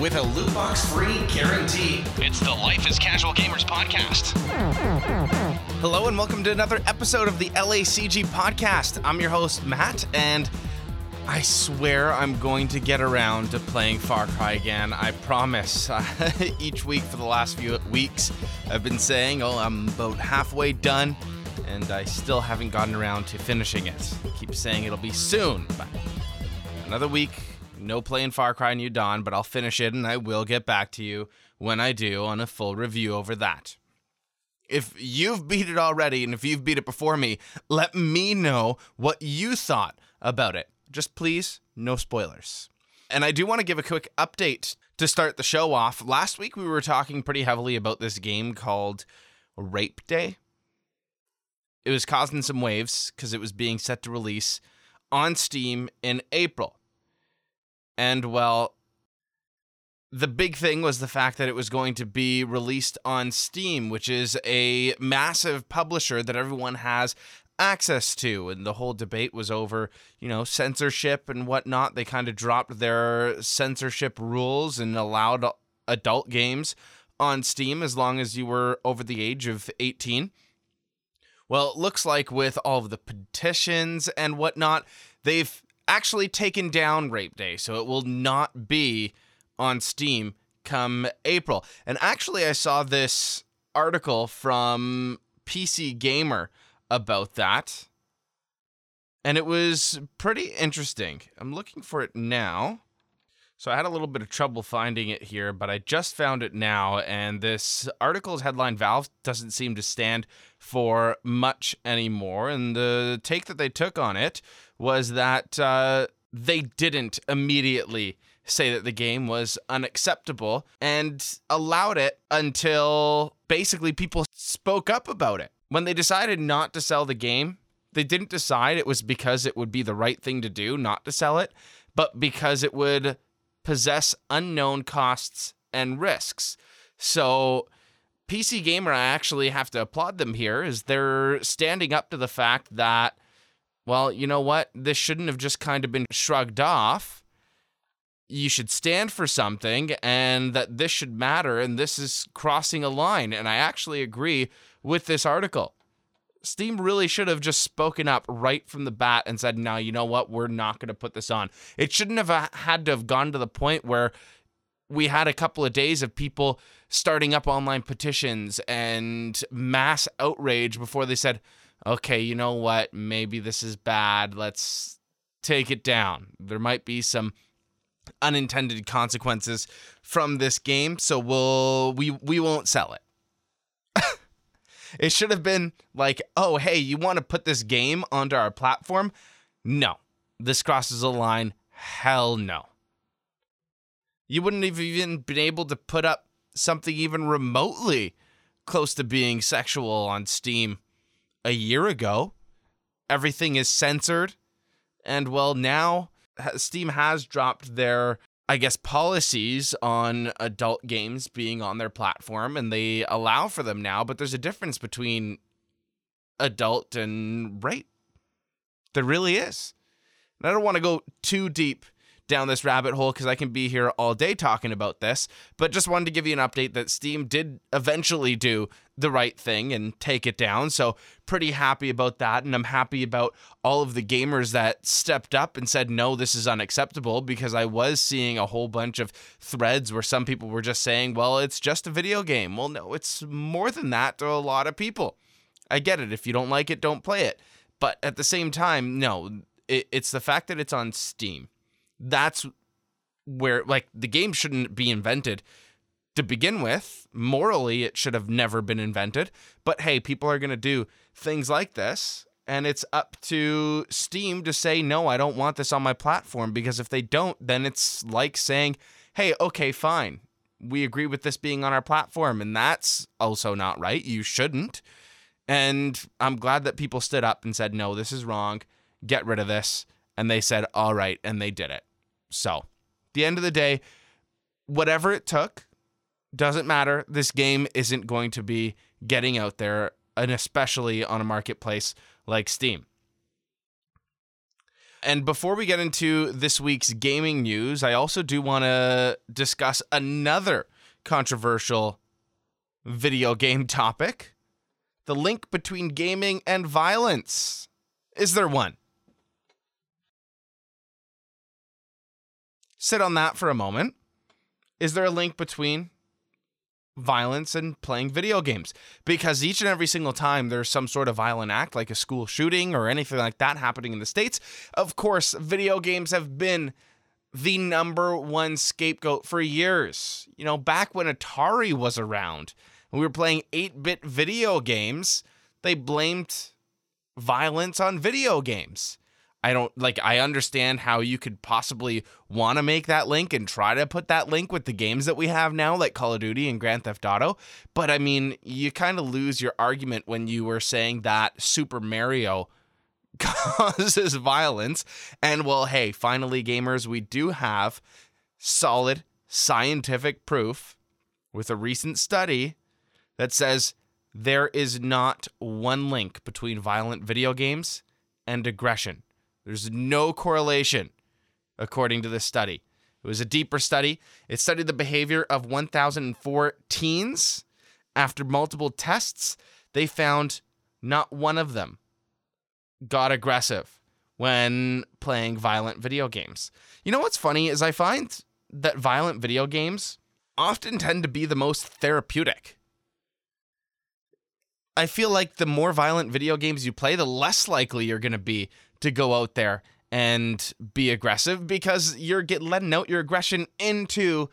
with a loot box free guarantee. It's the Life as Casual Gamers podcast. Hello, and welcome to another episode of the LACG podcast. I'm your host, Matt, and I swear I'm going to get around to playing Far Cry again. I promise. Uh, each week for the last few weeks, I've been saying, oh, I'm about halfway done, and I still haven't gotten around to finishing it. I keep saying it'll be soon, but another week, no playing Far Cry New Dawn, but I'll finish it, and I will get back to you when I do on a full review over that. If you've beat it already, and if you've beat it before me, let me know what you thought about it just please, no spoilers. And I do want to give a quick update to start the show off. Last week, we were talking pretty heavily about this game called Rape Day. It was causing some waves because it was being set to release on Steam in April. And well, the big thing was the fact that it was going to be released on Steam, which is a massive publisher that everyone has access to. And the whole debate was over, you know, censorship and whatnot. They kind of dropped their censorship rules and allowed adult games on Steam as long as you were over the age of 18. Well, it looks like with all of the petitions and whatnot, they've actually taken down Rape Day. So it will not be on Steam come April. And actually, I saw this article from PC Gamer about that. And it was pretty interesting. I'm looking for it now. So I had a little bit of trouble finding it here, but I just found it now. And this article's headline Valve doesn't seem to stand for much anymore. And the take that they took on it was that uh, they didn't immediately say that the game was unacceptable and allowed it until basically people spoke up about it. When they decided not to sell the game, they didn't decide it was because it would be the right thing to do not to sell it, but because it would possess unknown costs and risks. So, PC Gamer, I actually have to applaud them here, is they're standing up to the fact that, well, you know what? This shouldn't have just kind of been shrugged off. You should stand for something, and that this should matter, and this is crossing a line. And I actually agree with this article. Steam really should have just spoken up right from the bat and said, no, you know what? We're not going to put this on. It shouldn't have uh, had to have gone to the point where we had a couple of days of people starting up online petitions and mass outrage before they said, okay, you know what? Maybe this is bad. Let's take it down. There might be some unintended consequences from this game, so we'll we we won't sell it. It should have been like, oh, hey, you want to put this game onto our platform? No. This crosses a line. Hell no. You wouldn't have even been able to put up something even remotely close to being sexual on Steam a year ago. Everything is censored. And well, now Steam has dropped their I guess, policies on adult games being on their platform and they allow for them now, but there's a difference between adult and rape. There really is. And I don't want to go too deep down this rabbit hole because I can be here all day talking about this. But just wanted to give you an update that Steam did eventually do the right thing and take it down. So, pretty happy about that. And I'm happy about all of the gamers that stepped up and said, no, this is unacceptable because I was seeing a whole bunch of threads where some people were just saying, well, it's just a video game. Well, no, it's more than that to a lot of people. I get it. If you don't like it, don't play it. But at the same time, no, it, it's the fact that it's on Steam that's where like the game shouldn't be invented to begin with. Morally, it should have never been invented. But hey, people are going to do things like this. And it's up to Steam to say, no, I don't want this on my platform. Because if they don't, then it's like saying, hey, okay, fine. We agree with this being on our platform. And that's also not right. You shouldn't. And I'm glad that people stood up and said, no, this is wrong. Get rid of this. And they said, all right. And they did it. So, the end of the day, whatever it took, doesn't matter. This game isn't going to be getting out there, and especially on a marketplace like Steam. And before we get into this week's gaming news, I also do want to discuss another controversial video game topic the link between gaming and violence. Is there one? Sit on that for a moment. Is there a link between violence and playing video games? Because each and every single time there's some sort of violent act, like a school shooting or anything like that happening in the States, of course, video games have been the number one scapegoat for years. You know, back when Atari was around, we were playing 8 bit video games, they blamed violence on video games. I don't like I understand how you could possibly want to make that link and try to put that link with the games that we have now like Call of Duty and Grand Theft Auto, but I mean, you kind of lose your argument when you were saying that Super Mario causes violence and well, hey, finally gamers, we do have solid scientific proof with a recent study that says there is not one link between violent video games and aggression. There's no correlation, according to this study. It was a deeper study. It studied the behavior of 1,004 teens. After multiple tests, they found not one of them got aggressive when playing violent video games. You know what's funny is I find that violent video games often tend to be the most therapeutic. I feel like the more violent video games you play, the less likely you're going to be to go out there and be aggressive because you're get letting out your aggression into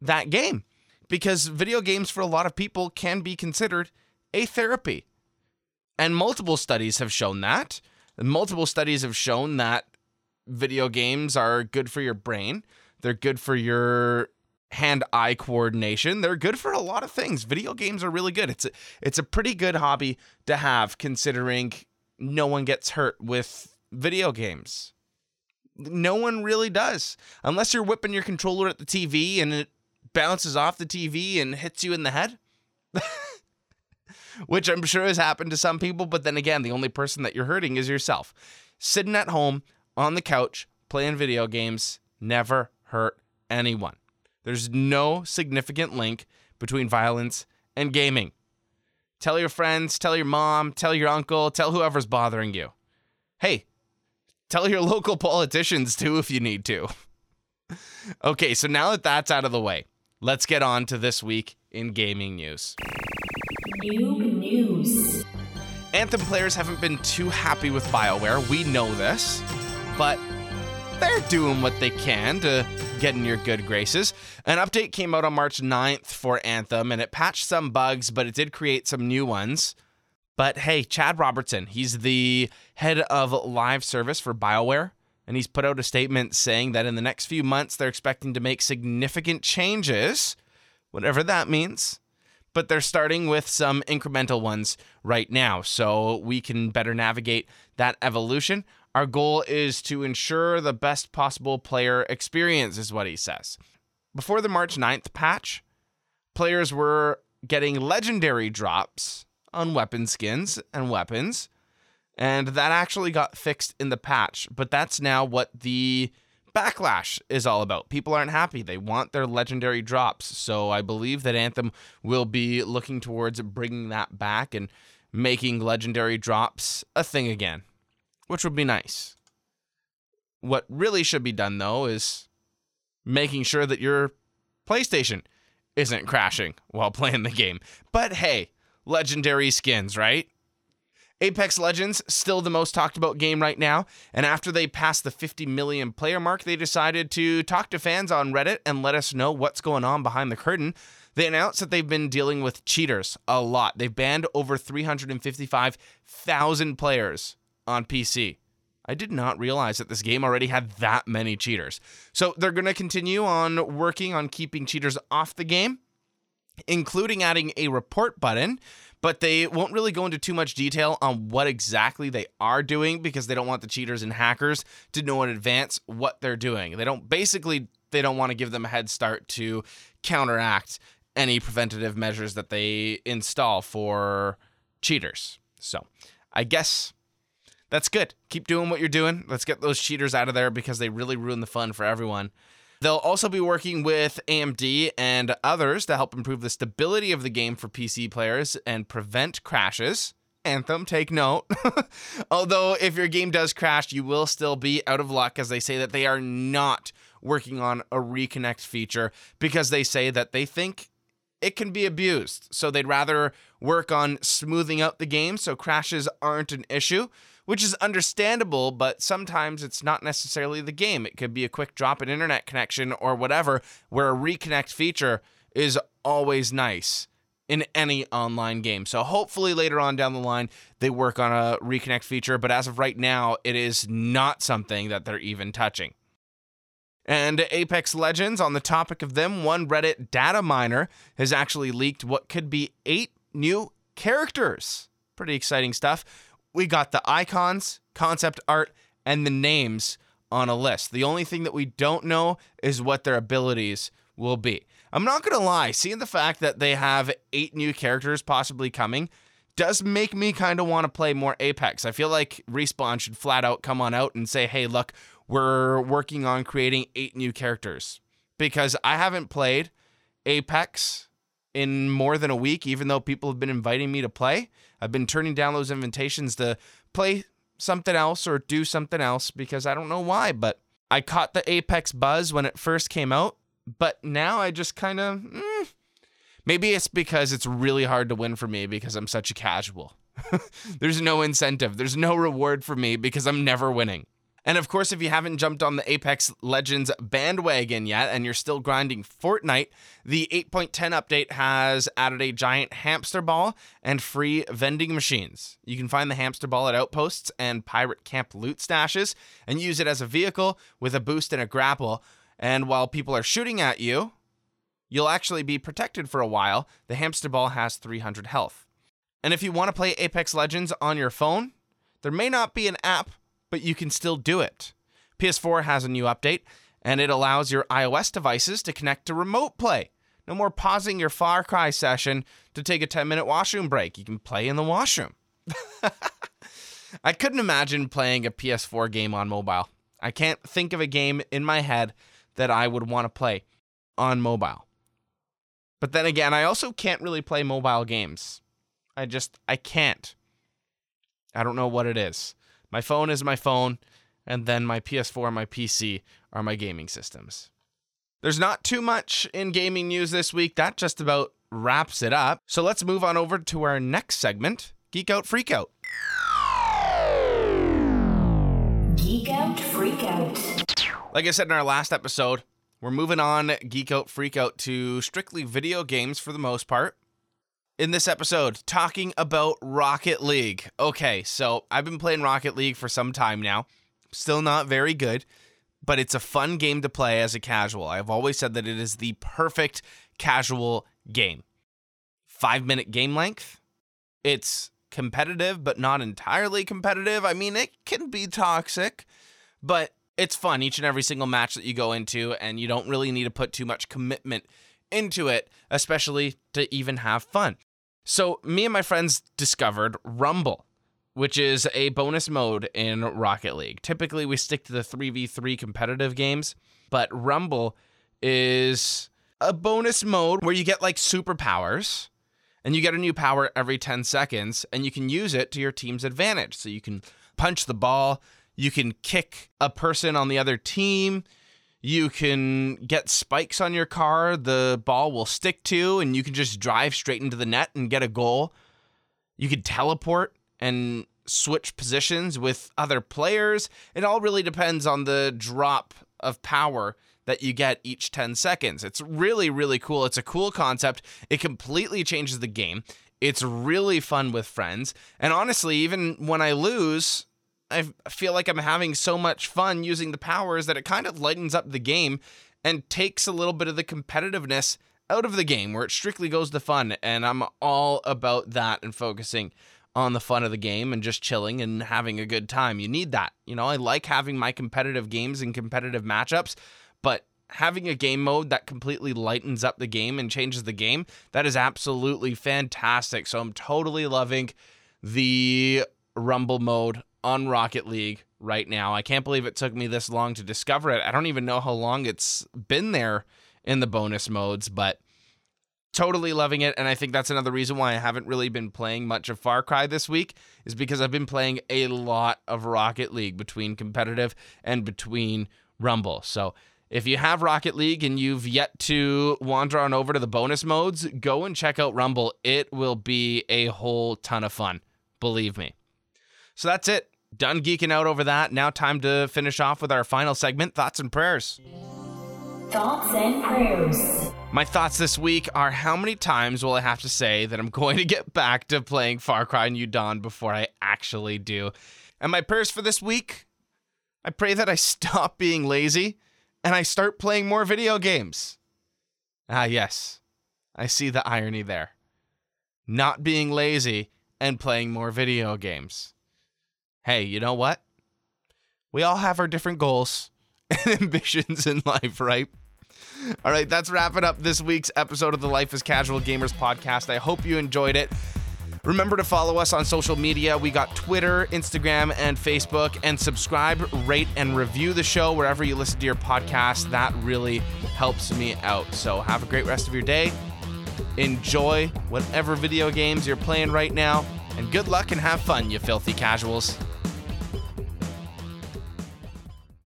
that game. Because video games for a lot of people can be considered a therapy. And multiple studies have shown that. Multiple studies have shown that video games are good for your brain. They're good for your hand-eye coordination. They're good for a lot of things. Video games are really good. It's a, it's a pretty good hobby to have considering no one gets hurt with video games. No one really does. Unless you're whipping your controller at the TV and it bounces off the TV and hits you in the head. Which I'm sure has happened to some people, but then again, the only person that you're hurting is yourself. Sitting at home on the couch playing video games never hurt anyone. There's no significant link between violence and gaming. Tell your friends, tell your mom, tell your uncle, tell whoever's bothering you. Hey, tell your local politicians too if you need to. okay, so now that that's out of the way, let's get on to this week in gaming news. Noob News. Anthem players haven't been too happy with BioWare. We know this. But they're doing what they can to get in your good graces. An update came out on March 9th for Anthem and it patched some bugs, but it did create some new ones. But hey, Chad Robertson, he's the head of live service for BioWare, and he's put out a statement saying that in the next few months they're expecting to make significant changes, whatever that means but they're starting with some incremental ones right now so we can better navigate that evolution. Our goal is to ensure the best possible player experience, is what he says. Before the March 9th patch, players were getting legendary drops on weapon skins and weapons, and that actually got fixed in the patch, but that's now what the backlash is all about. People aren't happy. They want their legendary drops. So I believe that Anthem will be looking towards bringing that back and making legendary drops a thing again, which would be nice. What really should be done though is making sure that your PlayStation isn't crashing while playing the game. But hey, legendary skins, right? Apex Legends, still the most talked about game right now. And after they passed the 50 million player mark, they decided to talk to fans on Reddit and let us know what's going on behind the curtain. They announced that they've been dealing with cheaters a lot. They've banned over 355,000 players on PC. I did not realize that this game already had that many cheaters. So they're going to continue on working on keeping cheaters off the game, including adding a report button but they won't really go into too much detail on what exactly they are doing because they don't want the cheaters and hackers to know in advance what they're doing. They don't basically they don't want to give them a head start to counteract any preventative measures that they install for cheaters. So, I guess That's good. Keep doing what you're doing. Let's get those cheaters out of there because they really ruin the fun for everyone. They'll also be working with AMD and others to help improve the stability of the game for PC players and prevent crashes. Anthem, take note. Although, if your game does crash, you will still be out of luck as they say that they are not working on a reconnect feature because they say that they think it can be abused. So they'd rather work on smoothing out the game so crashes aren't an issue, which is understandable, but sometimes it's not necessarily the game. It could be a quick drop in internet connection or whatever, where a reconnect feature is always nice in any online game. So hopefully later on down the line they work on a reconnect feature, but as of right now it is not something that they're even touching. And Apex Legends, on the topic of them, one Reddit data miner has actually leaked what could be eight new characters. Pretty exciting stuff. We got the icons, concept art, and the names on a list. The only thing that we don't know is what their abilities will be. I'm not going to lie, seeing the fact that they have eight new characters possibly coming does make me kind of want to play more Apex. I feel like Respawn should flat out come on out and say, hey, look, we're working on creating eight new characters because I haven't played Apex in more than a week, even though people have been inviting me to play. I've been turning down those invitations to play something else or do something else because I don't know why, but I caught the Apex buzz when it first came out, but now I just kind of. Mm, maybe it's because it's really hard to win for me because I'm such a casual. There's no incentive, there's no reward for me because I'm never winning. And of course, if you haven't jumped on the Apex Legends bandwagon yet and you're still grinding Fortnite, the 8.10 update has added a giant hamster ball and free vending machines. You can find the hamster ball at outposts and pirate camp loot stashes and use it as a vehicle with a boost and a grapple. And while people are shooting at you, you'll actually be protected for a while. The hamster ball has 300 health. And if you want to play Apex Legends on your phone, there may not be an app but you can still do it. PS4 has a new update, and it allows your iOS devices to connect to remote play. No more pausing your Far Cry session to take a 10 minute washroom break. You can play in the washroom. I couldn't imagine playing a PS4 game on mobile. I can't think of a game in my head that I would want to play on mobile. But then again, I also can't really play mobile games. I just, I can't. I don't know what it is. My phone is my phone, and then my PS4 and my PC are my gaming systems. There's not too much in gaming news this week. That just about wraps it up. So let's move on over to our next segment Geek Out Freak Out. Geek Out Freak Out. Like I said in our last episode, we're moving on Geek Out Freak Out to strictly video games for the most part in this episode talking about Rocket League. Okay, so I've been playing Rocket League for some time now. Still not very good, but it's a fun game to play as a casual. I've always said that it is the perfect casual game. Five minute game length. It's competitive, but not entirely competitive. I mean, it can be toxic, but it's fun each and every single match that you go into, and you don't really need to put too much commitment into it, especially to even have fun. So, me and my friends discovered Rumble, which is a bonus mode in Rocket League. Typically, we stick to the 3v3 competitive games, but Rumble is a bonus mode where you get like superpowers and you get a new power every 10 seconds and you can use it to your team's advantage. So, you can punch the ball, you can kick a person on the other team, you can get spikes on your car, the ball will stick to, and you can just drive straight into the net and get a goal. You can teleport and switch positions with other players. It all really depends on the drop of power that you get each 10 seconds. It's really, really cool. It's a cool concept. It completely changes the game. It's really fun with friends. And honestly, even when I lose, I feel like I'm having so much fun using the powers that it kind of lightens up the game and takes a little bit of the competitiveness out of the game where it strictly goes to fun. And I'm all about that and focusing on the fun of the game and just chilling and having a good time. You need that. You know, I like having my competitive games and competitive matchups, but having a game mode that completely lightens up the game and changes the game, that is absolutely fantastic. So I'm totally loving the Rumble mode on Rocket League right now. I can't believe it took me this long to discover it. I don't even know how long it's been there in the bonus modes, but totally loving it and I think that's another reason why I haven't really been playing much of Far Cry this week is because I've been playing a lot of Rocket League between competitive and between Rumble. So if you have Rocket League and you've yet to wander on over to the bonus modes, go and check out Rumble. It will be a whole ton of fun, believe me. So that's it. Done geeking out over that. Now time to finish off with our final segment, thoughts and prayers. Thoughts and prayers. My thoughts this week are how many times will I have to say that I'm going to get back to playing Far Cry New Dawn before I actually do? And my prayers for this week I pray that I stop being lazy and I start playing more video games. Ah, yes, I see the irony there. Not being lazy and playing more video games. Hey, you know what? We all have our different goals and ambitions in life, right? All right, that's wrapping up this week's episode of the Life is Casual Gamers podcast. I hope you enjoyed it. Remember to follow us on social media. We got Twitter, Instagram, and Facebook. And subscribe, rate, and review the show wherever you listen to your podcast. That really helps me out. So have a great rest of your day. Enjoy whatever video games you're playing right now. And good luck and have fun, you filthy casuals.